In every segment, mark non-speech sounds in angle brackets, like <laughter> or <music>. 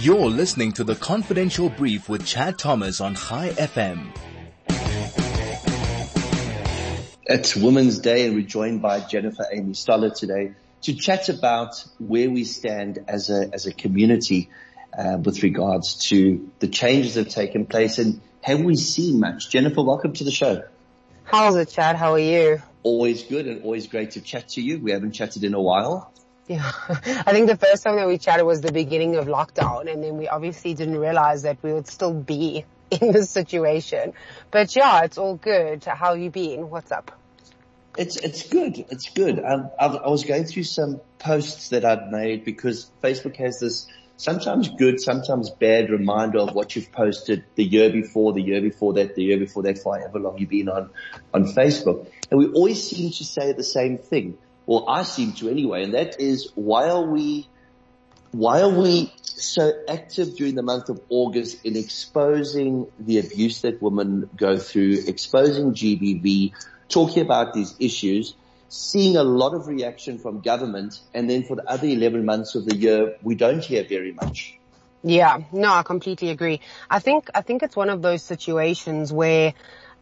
You're listening to the Confidential Brief with Chad Thomas on Chai FM. It's Women's Day and we're joined by Jennifer Amy Stoler today to chat about where we stand as a, as a community uh, with regards to the changes that have taken place and have we seen much? Jennifer, welcome to the show. How's it, Chad? How are you? Always good and always great to chat to you. We haven't chatted in a while. Yeah, <laughs> I think the first time that we chatted was the beginning of lockdown and then we obviously didn't realize that we would still be <laughs> in this situation. But yeah, it's all good. How you been? What's up? It's, it's good. It's good. Um, I, I was going through some posts that I'd made because Facebook has this sometimes good, sometimes bad reminder of what you've posted the year before, the year before that, the year before that, for however long you've been on, on Facebook. And we always seem to say the same thing well, I seem to anyway, and that is why are we, why are we so active during the month of August in exposing the abuse that women go through, exposing GBV, talking about these issues, seeing a lot of reaction from government, and then for the other 11 months of the year, we don't hear very much. Yeah, no, I completely agree. I think, I think it's one of those situations where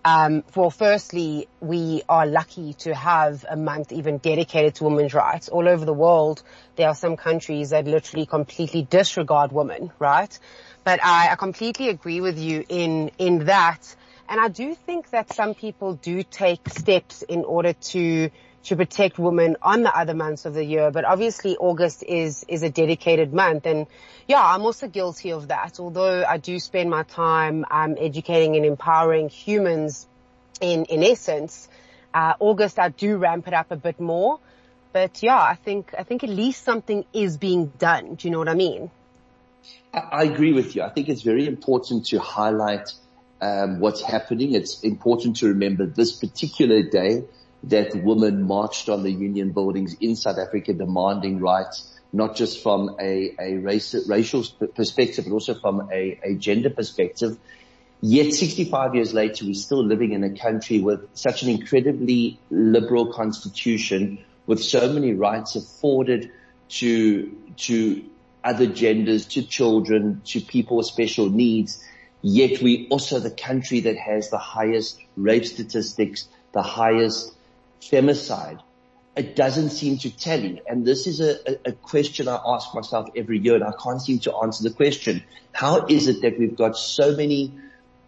um, well, firstly, we are lucky to have a month even dedicated to women's rights. All over the world, there are some countries that literally completely disregard women, right? But I, I completely agree with you in, in that. And I do think that some people do take steps in order to to protect women on the other months of the year. But obviously August is, is a dedicated month. And yeah, I'm also guilty of that. Although I do spend my time, um, educating and empowering humans in, in essence, uh, August I do ramp it up a bit more. But yeah, I think, I think at least something is being done. Do you know what I mean? I agree with you. I think it's very important to highlight um, what's happening. It's important to remember this particular day that women marched on the union buildings in South Africa demanding rights, not just from a, a race, racial perspective, but also from a, a gender perspective. Yet 65 years later, we're still living in a country with such an incredibly liberal constitution with so many rights afforded to, to other genders, to children, to people with special needs. Yet we also the country that has the highest rape statistics, the highest femicide, it doesn't seem to tally. And this is a, a, question I ask myself every year and I can't seem to answer the question. How is it that we've got so many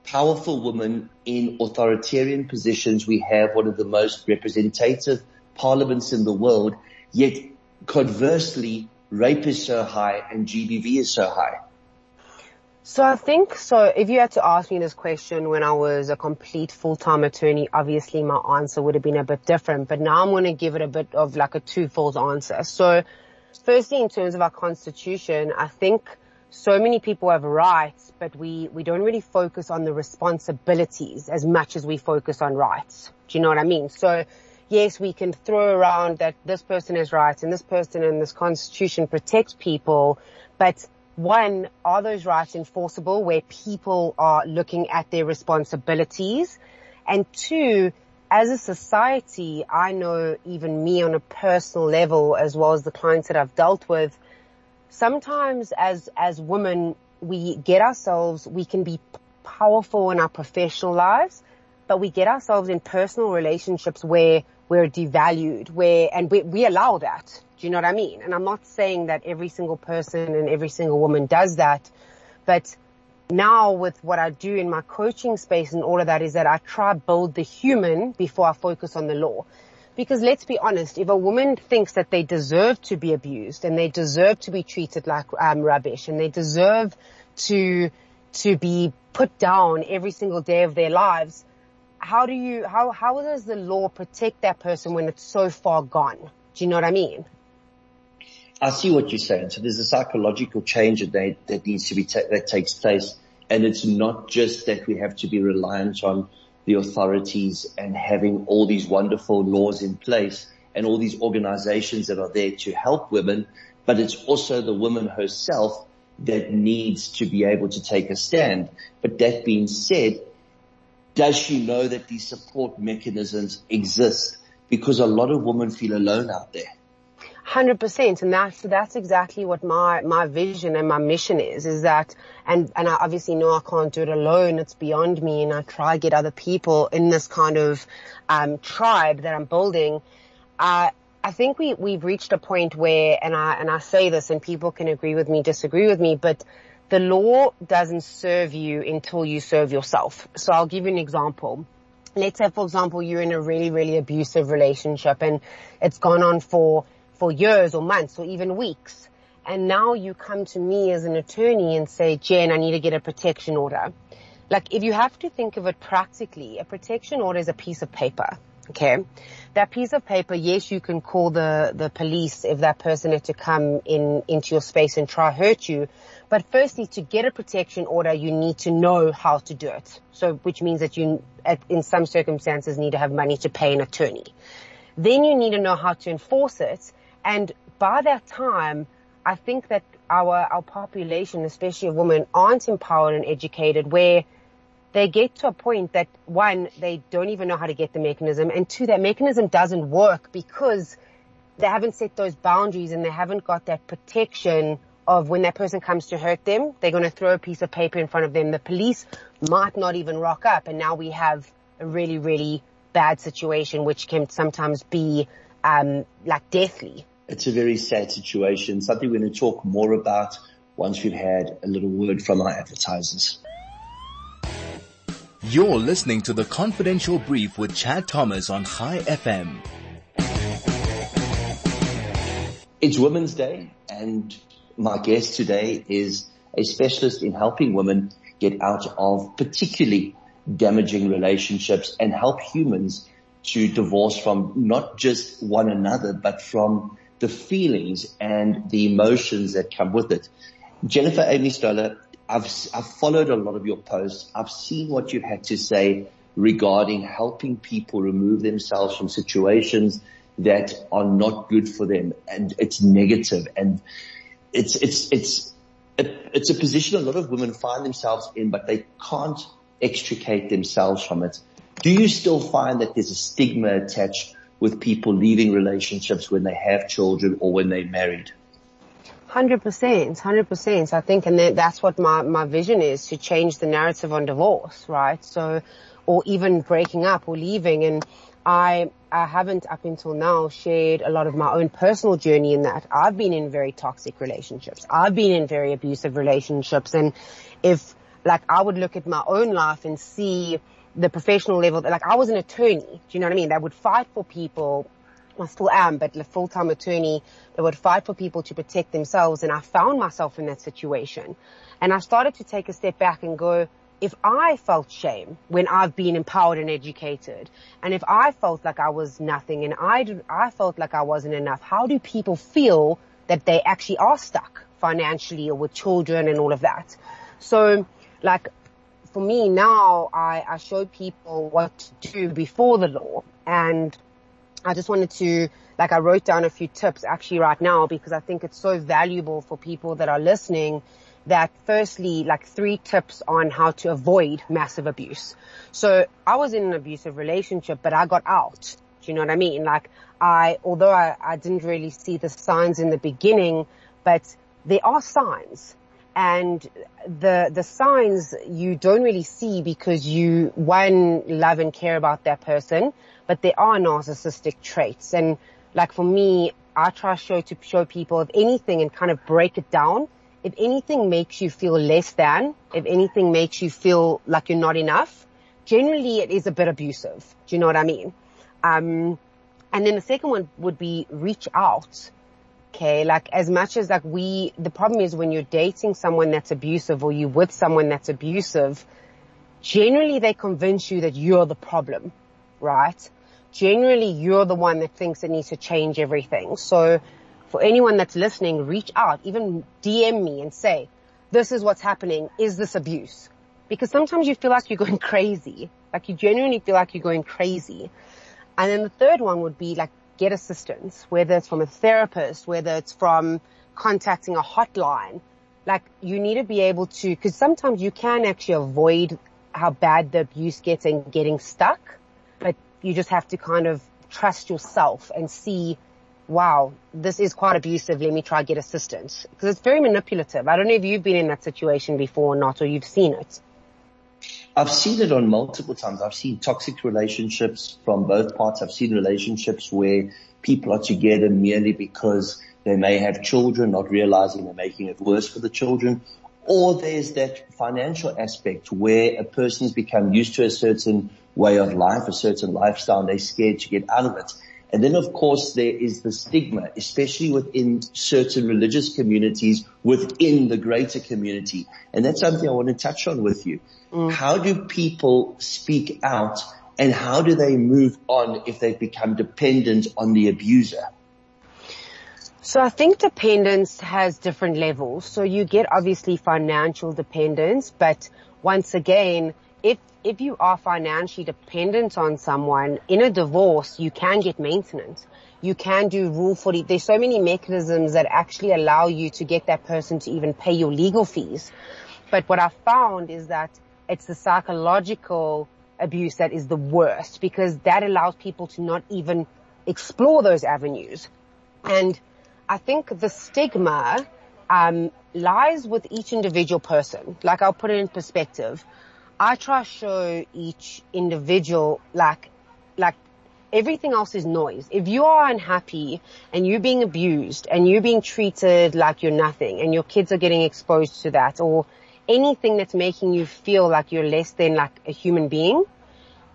powerful women in authoritarian positions? We have one of the most representative parliaments in the world, yet conversely, rape is so high and GBV is so high. So I think, so if you had to ask me this question when I was a complete full-time attorney, obviously my answer would have been a bit different, but now I'm going to give it a bit of like a twofold answer. So firstly, in terms of our constitution, I think so many people have rights, but we, we don't really focus on the responsibilities as much as we focus on rights. Do you know what I mean? So yes, we can throw around that this person has rights and this person in this constitution protects people, but one, are those rights enforceable where people are looking at their responsibilities? And two, as a society, I know even me on a personal level as well as the clients that I've dealt with, sometimes as, as women, we get ourselves, we can be powerful in our professional lives, but we get ourselves in personal relationships where we're devalued, where, and we, we allow that. Do you know what I mean? And I'm not saying that every single person and every single woman does that, but now with what I do in my coaching space and all of that is that I try build the human before I focus on the law. Because let's be honest, if a woman thinks that they deserve to be abused and they deserve to be treated like um, rubbish and they deserve to to be put down every single day of their lives, how do you how how does the law protect that person when it's so far gone? Do you know what I mean? I see what you're saying. So there's a psychological change that, that needs to be, ta- that takes place. And it's not just that we have to be reliant on the authorities and having all these wonderful laws in place and all these organizations that are there to help women, but it's also the woman herself that needs to be able to take a stand. But that being said, does she know that these support mechanisms exist? Because a lot of women feel alone out there. Hundred percent, and that's that's exactly what my my vision and my mission is. Is that, and and I obviously know I can't do it alone. It's beyond me, and I try to get other people in this kind of um, tribe that I'm building. Uh, I think we we've reached a point where, and I and I say this, and people can agree with me, disagree with me, but the law doesn't serve you until you serve yourself. So I'll give you an example let's say for example you're in a really really abusive relationship and it's gone on for for years or months or even weeks. And now you come to me as an attorney and say, Jen, I need to get a protection order. Like if you have to think of it practically, a protection order is a piece of paper. Okay. That piece of paper, yes, you can call the, the police if that person had to come in, into your space and try hurt you. But firstly, to get a protection order, you need to know how to do it. So, which means that you, in some circumstances, need to have money to pay an attorney. Then you need to know how to enforce it. And by that time, I think that our, our population, especially women, aren't empowered and educated where they get to a point that one, they don't even know how to get the mechanism and two, that mechanism doesn't work because they haven't set those boundaries and they haven't got that protection of when that person comes to hurt them, they're going to throw a piece of paper in front of them. The police might not even rock up and now we have a really, really bad situation which can sometimes be um, like deathly it's a very sad situation, something we're going to talk more about once we've had a little word from our advertisers. You're listening to the Confidential Brief with Chad Thomas on Chai FM. It's Women's Day and my guest today is a specialist in helping women get out of particularly damaging relationships and help humans to divorce from not just one another, but from the feelings and the emotions that come with it. Jennifer Amy Stoler, I've, I've followed a lot of your posts. I've seen what you've had to say regarding helping people remove themselves from situations that are not good for them and it's negative and it's, it's, it's, it's a position a lot of women find themselves in, but they can't extricate themselves from it. Do you still find that there's a stigma attached with people leaving relationships when they have children or when they're married. Hundred percent, hundred percent. I think, and that's what my, my vision is to change the narrative on divorce, right? So, or even breaking up or leaving. And I, I haven't up until now shared a lot of my own personal journey in that. I've been in very toxic relationships. I've been in very abusive relationships. And if, like, I would look at my own life and see the professional level, like I was an attorney, do you know what I mean? That would fight for people. I still am, but a full-time attorney that would fight for people to protect themselves. And I found myself in that situation. And I started to take a step back and go, if I felt shame when I've been empowered and educated, and if I felt like I was nothing and I, I felt like I wasn't enough, how do people feel that they actually are stuck financially or with children and all of that? So like for me now, I, I show people what to do before the law and I just wanted to, like I wrote down a few tips actually right now because I think it's so valuable for people that are listening that firstly, like three tips on how to avoid massive abuse. So I was in an abusive relationship, but I got out. Do you know what I mean? Like I, although I, I didn't really see the signs in the beginning, but there are signs and the the signs you don't really see because you one love and care about that person, but there are narcissistic traits. And like for me, I try show to show people if anything and kind of break it down. If anything makes you feel less than, if anything makes you feel like you're not enough, generally it is a bit abusive. Do you know what I mean? Um, and then the second one would be reach out Okay. Like as much as like we, the problem is when you're dating someone that's abusive or you with someone that's abusive, generally they convince you that you're the problem, right? Generally you're the one that thinks it needs to change everything. So for anyone that's listening, reach out, even DM me and say, this is what's happening. Is this abuse? Because sometimes you feel like you're going <laughs> crazy. Like you genuinely feel like you're going crazy. And then the third one would be like get assistance, whether it's from a therapist, whether it's from contacting a hotline. Like you need to be able to, cause sometimes you can actually avoid how bad the abuse gets and getting stuck, but you just have to kind of trust yourself and see wow, this is quite abusive. Let me try get assistance. Because it's very manipulative. I don't know if you've been in that situation before or not, or you've seen it. I've seen it on multiple times. I've seen toxic relationships from both parts. I've seen relationships where people are together merely because they may have children, not realizing they're making it worse for the children. Or there's that financial aspect where a person's become used to a certain way of life, a certain lifestyle, and they're scared to get out of it. And then of course there is the stigma, especially within certain religious communities within the greater community. And that's something I want to touch on with you. Mm. How do people speak out and how do they move on if they've become dependent on the abuser? So I think dependence has different levels. So you get obviously financial dependence, but once again, if if you are financially dependent on someone in a divorce, you can get maintenance. You can do rule 40. There's so many mechanisms that actually allow you to get that person to even pay your legal fees. But what I found is that it's the psychological abuse that is the worst because that allows people to not even explore those avenues. And I think the stigma um, lies with each individual person. Like I'll put it in perspective. I try to show each individual like, like everything else is noise. If you are unhappy and you're being abused and you're being treated like you're nothing and your kids are getting exposed to that or anything that's making you feel like you're less than like a human being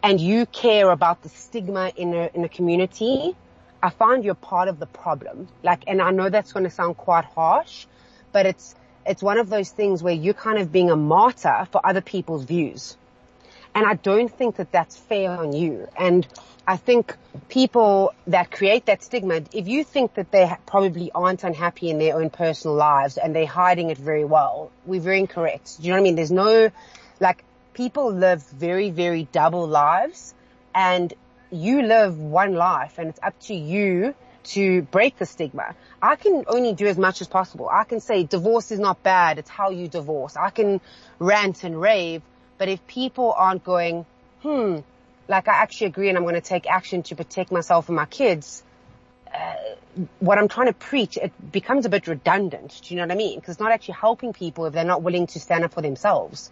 and you care about the stigma in a, in a community, I find you're part of the problem. Like, and I know that's going to sound quite harsh, but it's, it's one of those things where you're kind of being a martyr for other people's views. And I don't think that that's fair on you. And I think people that create that stigma, if you think that they probably aren't unhappy in their own personal lives and they're hiding it very well, we're very incorrect. Do you know what I mean? There's no, like, people live very, very double lives and you live one life and it's up to you to break the stigma. I can only do as much as possible. I can say divorce is not bad. It's how you divorce. I can rant and rave, but if people aren't going, hmm, like I actually agree and I'm going to take action to protect myself and my kids, uh, what I'm trying to preach, it becomes a bit redundant. Do you know what I mean? Because it's not actually helping people if they're not willing to stand up for themselves.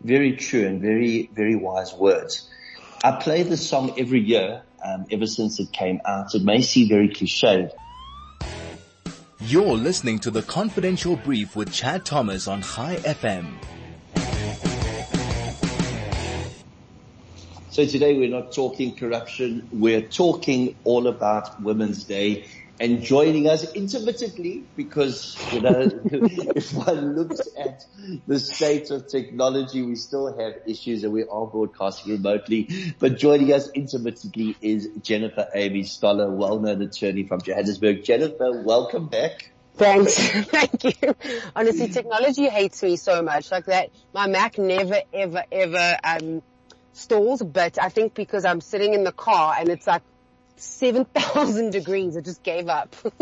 Very true and very, very wise words. I play this song every year, um, ever since it came out. It may seem very cliched. You're listening to the Confidential Brief with Chad Thomas on Chai FM. So today we're not talking corruption. We're talking all about Women's Day and joining us intermittently because, you know, <laughs> if one looks at the state of technology, we still have issues and we are broadcasting remotely. But joining us intermittently is Jennifer Amy Stoler, well-known attorney from Johannesburg. Jennifer, welcome back. Thanks. <laughs> Thank you. Honestly, technology hates me so much. Like that, my Mac never, ever, ever, um, stalls, but I think because I'm sitting in the car and it's like 7,000 <laughs> degrees. I just gave up. <laughs>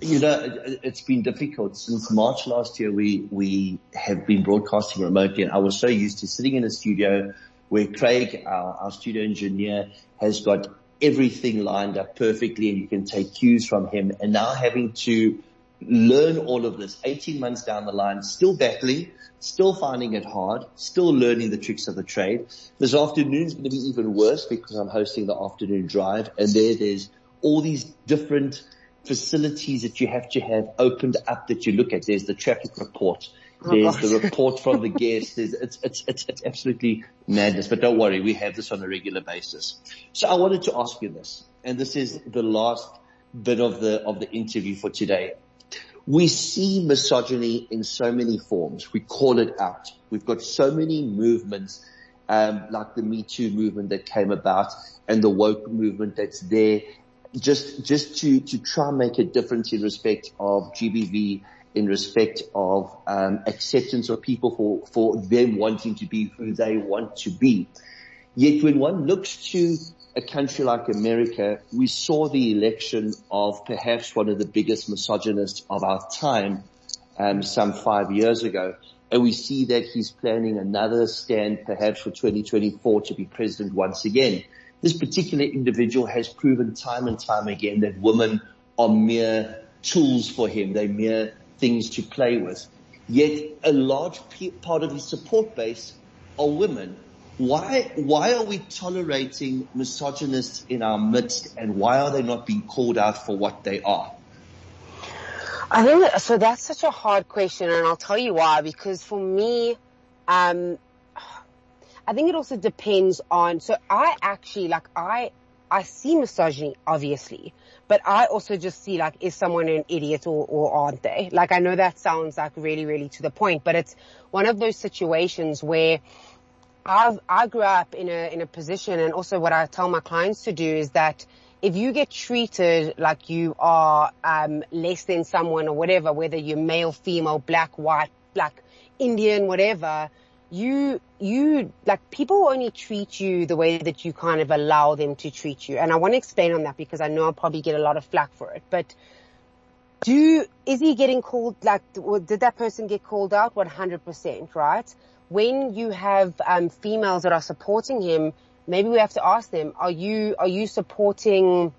you know, it's been difficult since March last year. We, we have been broadcasting remotely and I was so used to sitting in a studio where Craig, our, our studio engineer has got everything lined up perfectly and you can take cues from him and now having to learn all of this 18 months down the line, still battling, still finding it hard, still learning the tricks of the trade. This afternoon's going to be even worse because I'm hosting the afternoon drive and there there's all these different facilities that you have to have opened up that you look at. There's the traffic report. Oh, there's the <laughs> report from the guests. There's, it's, it's, it's, it's absolutely madness, but don't worry. We have this on a regular basis. So I wanted to ask you this, and this is the last bit of the, of the interview for today. We see misogyny in so many forms. We call it out. We've got so many movements, um, like the Me Too movement that came about and the woke movement that's there just, just to, to try and make a difference in respect of GBV, in respect of, um, acceptance of people for, for them wanting to be who they want to be. Yet when one looks to a country like America, we saw the election of perhaps one of the biggest misogynists of our time, um, some five years ago. And we see that he's planning another stand perhaps for 2024 to be president once again. this particular individual has proven time and time again that women are mere tools for him. They're mere things to play with. Yet a large part of his support base are women. Why, why are we tolerating misogynists in our midst and why are they not being called out for what they are? I think so. That's such a hard question, and I'll tell you why. Because for me, um, I think it also depends on. So I actually like I I see misogyny obviously, but I also just see like is someone an idiot or or aren't they? Like I know that sounds like really really to the point, but it's one of those situations where. I I grew up in a in a position, and also what I tell my clients to do is that if you get treated like you are um, less than someone or whatever, whether you're male, female, black, white, black, Indian, whatever, you you like people only treat you the way that you kind of allow them to treat you. And I want to explain on that because I know I'll probably get a lot of flack for it. But do is he getting called like did that person get called out? One hundred percent, right? When you have um, females that are supporting him, maybe we have to ask them: Are you are you supporting?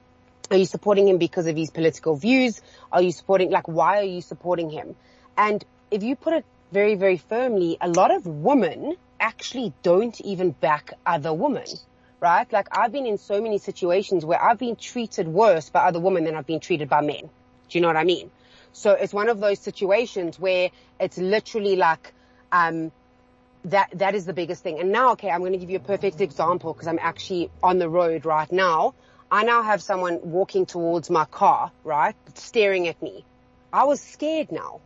Are you supporting him because of his political views? Are you supporting like why are you supporting him? And if you put it very, very firmly, a lot of women actually don't even back other women, right? Like I've been in so many situations where I've been treated worse by other women than I've been treated by men. Do you know what I mean? So it's one of those situations where it's literally like, um, that, that is the biggest thing. And now, okay, I'm going to give you a perfect example because I'm actually on the road right now. I now have someone walking towards my car, right? Staring at me. I was scared now.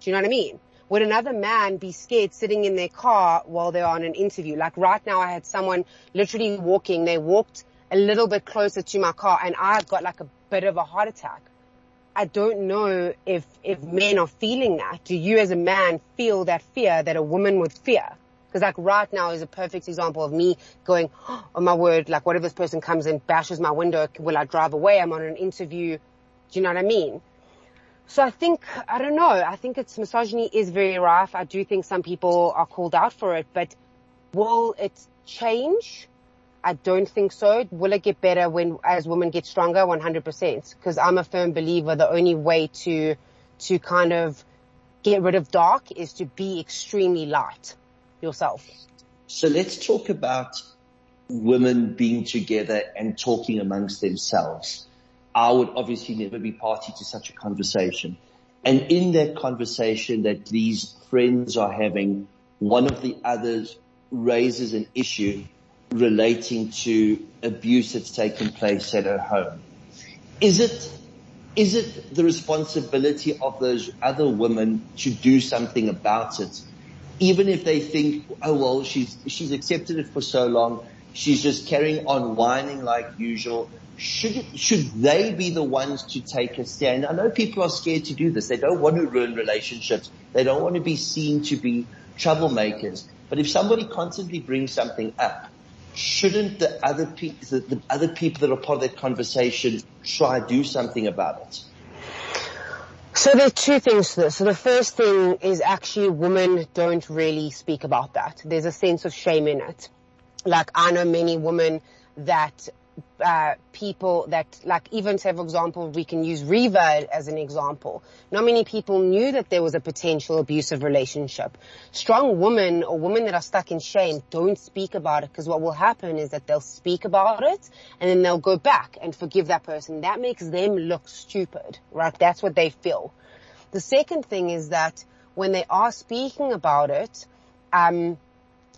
Do you know what I mean? Would another man be scared sitting in their car while they're on an interview? Like right now I had someone literally walking, they walked a little bit closer to my car and I've got like a bit of a heart attack. I don't know if, if men are feeling that. Do you as a man feel that fear that a woman would fear? Because like right now is a perfect example of me going, <gasps> oh my word, like what if this person comes and bashes my window? Will I drive away? I'm on an interview. Do you know what I mean? So I think, I don't know, I think it's misogyny is very rife. I do think some people are called out for it, but will it change? I don't think so. Will it get better when, as women get stronger? 100%. Cause I'm a firm believer the only way to, to kind of get rid of dark is to be extremely light yourself. So let's talk about women being together and talking amongst themselves. I would obviously never be party to such a conversation. And in that conversation that these friends are having, one of the others raises an issue relating to abuse that's taken place at her home. Is it, is it the responsibility of those other women to do something about it? Even if they think, oh well, she's, she's accepted it for so long, she's just carrying on whining like usual, should should they be the ones to take a stand? I know people are scared to do this. They don't want to ruin relationships. They don't want to be seen to be troublemakers. But if somebody constantly brings something up, shouldn't the other people, the, the other people that are part of that conversation try do something about it? So there's two things to this. So the first thing is actually women don't really speak about that. There's a sense of shame in it. Like I know many women that uh, people that, like even say for example, we can use Reeva as an example. Not many people knew that there was a potential abusive relationship. Strong women or women that are stuck in shame don't speak about it because what will happen is that they'll speak about it and then they'll go back and forgive that person. That makes them look stupid, right? That's what they feel. The second thing is that when they are speaking about it, um,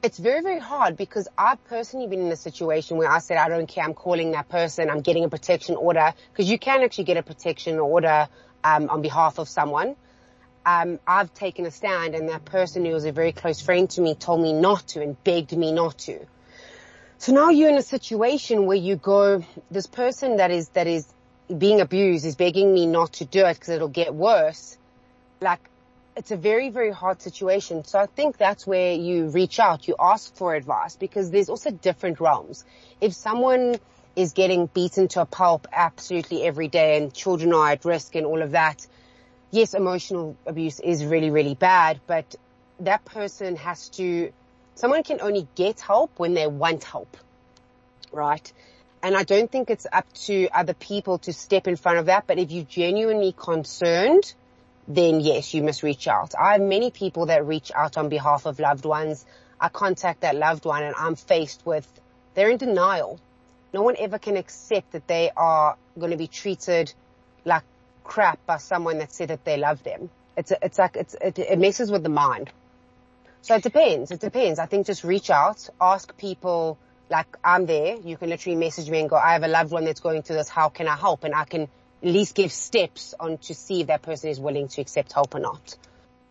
it's very, very hard because I've personally been in a situation where I said, I don't care, I'm calling that person, I'm getting a protection order, because you can actually get a protection order um, on behalf of someone. Um, I've taken a stand and that person who was a very close friend to me told me not to and begged me not to. So now you're in a situation where you go, this person that is, that is being abused is begging me not to do it because it'll get worse. Like, it's a very, very hard situation. So I think that's where you reach out, you ask for advice because there's also different realms. If someone is getting beaten to a pulp absolutely every day and children are at risk and all of that, yes, emotional abuse is really, really bad, but that person has to, someone can only get help when they want help. right? And I don't think it's up to other people to step in front of that, but if you're genuinely concerned, then yes, you must reach out. I have many people that reach out on behalf of loved ones. I contact that loved one and I'm faced with, they're in denial. No one ever can accept that they are going to be treated like crap by someone that said that they love them. It's, it's like, it's, it, it messes with the mind. So it depends. It depends. I think just reach out, ask people, like I'm there. You can literally message me and go, I have a loved one that's going through this. How can I help? And I can at least give steps on to see if that person is willing to accept help or not.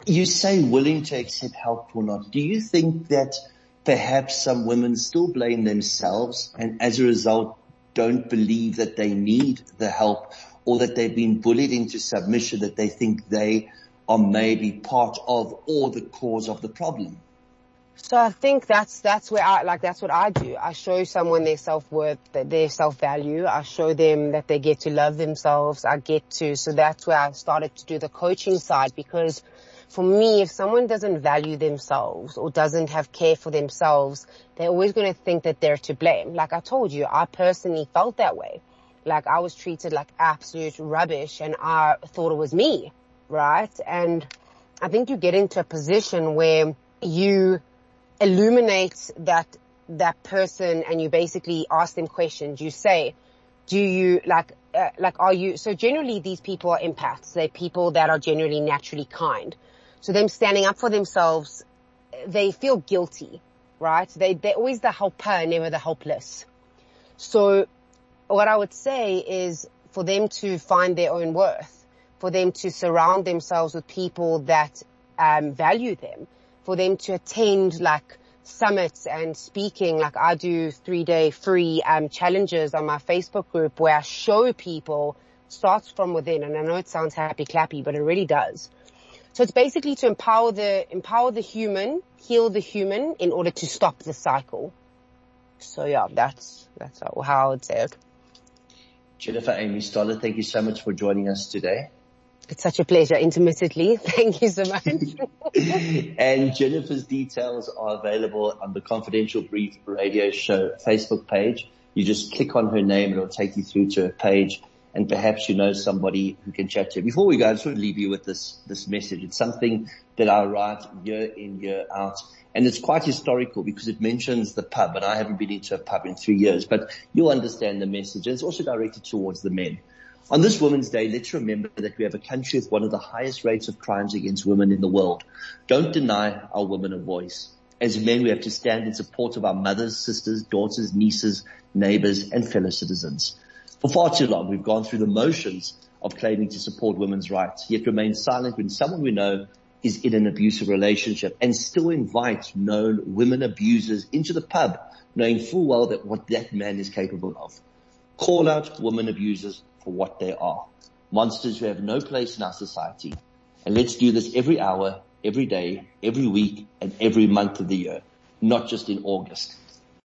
You say willing to accept help or not. Do you think that perhaps some women still blame themselves and as a result don't believe that they need the help or that they've been bullied into submission that they think they are maybe part of or the cause of the problem? So I think that's, that's where I, like, that's what I do. I show someone their self-worth, their self-value. I show them that they get to love themselves. I get to, so that's where I started to do the coaching side because for me, if someone doesn't value themselves or doesn't have care for themselves, they're always going to think that they're to blame. Like I told you, I personally felt that way. Like I was treated like absolute rubbish and I thought it was me, right? And I think you get into a position where you illuminate that, that person and you basically ask them questions. You say, do you like, uh, like are you, so generally these people are empaths. They're people that are generally naturally kind. So them standing up for themselves, they feel guilty, right? They, they're always the helper, never the helpless. So what I would say is for them to find their own worth, for them to surround themselves with people that um, value them, for them to attend like summits and speaking. Like I do three day free um, challenges on my Facebook group where I show people starts from within. And I know it sounds happy clappy, but it really does. So it's basically to empower the, empower the human, heal the human in order to stop the cycle. So yeah, that's, that's how I would say it. Jennifer Amy Stoler, thank you so much for joining us today. It's such a pleasure, intermittently. <laughs> Thank you so much. <laughs> and Jennifer's details are available on the Confidential Brief Radio Show Facebook page. You just click on her name, and it'll take you through to a page and perhaps you know somebody who can chat to you. Before we go, I just want to leave you with this, this message. It's something that I write year in, year out. And it's quite historical because it mentions the pub and I haven't been into a pub in three years, but you'll understand the message. And it's also directed towards the men. On this Women's Day, let's remember that we have a country with one of the highest rates of crimes against women in the world. Don't deny our women a voice. As men, we have to stand in support of our mothers, sisters, daughters, nieces, neighbors, and fellow citizens. For far too long, we've gone through the motions of claiming to support women's rights, yet remain silent when someone we know is in an abusive relationship and still invite known women abusers into the pub, knowing full well that what that man is capable of. Call out women abusers for what they are. Monsters who have no place in our society. And let's do this every hour, every day, every week, and every month of the year, not just in August.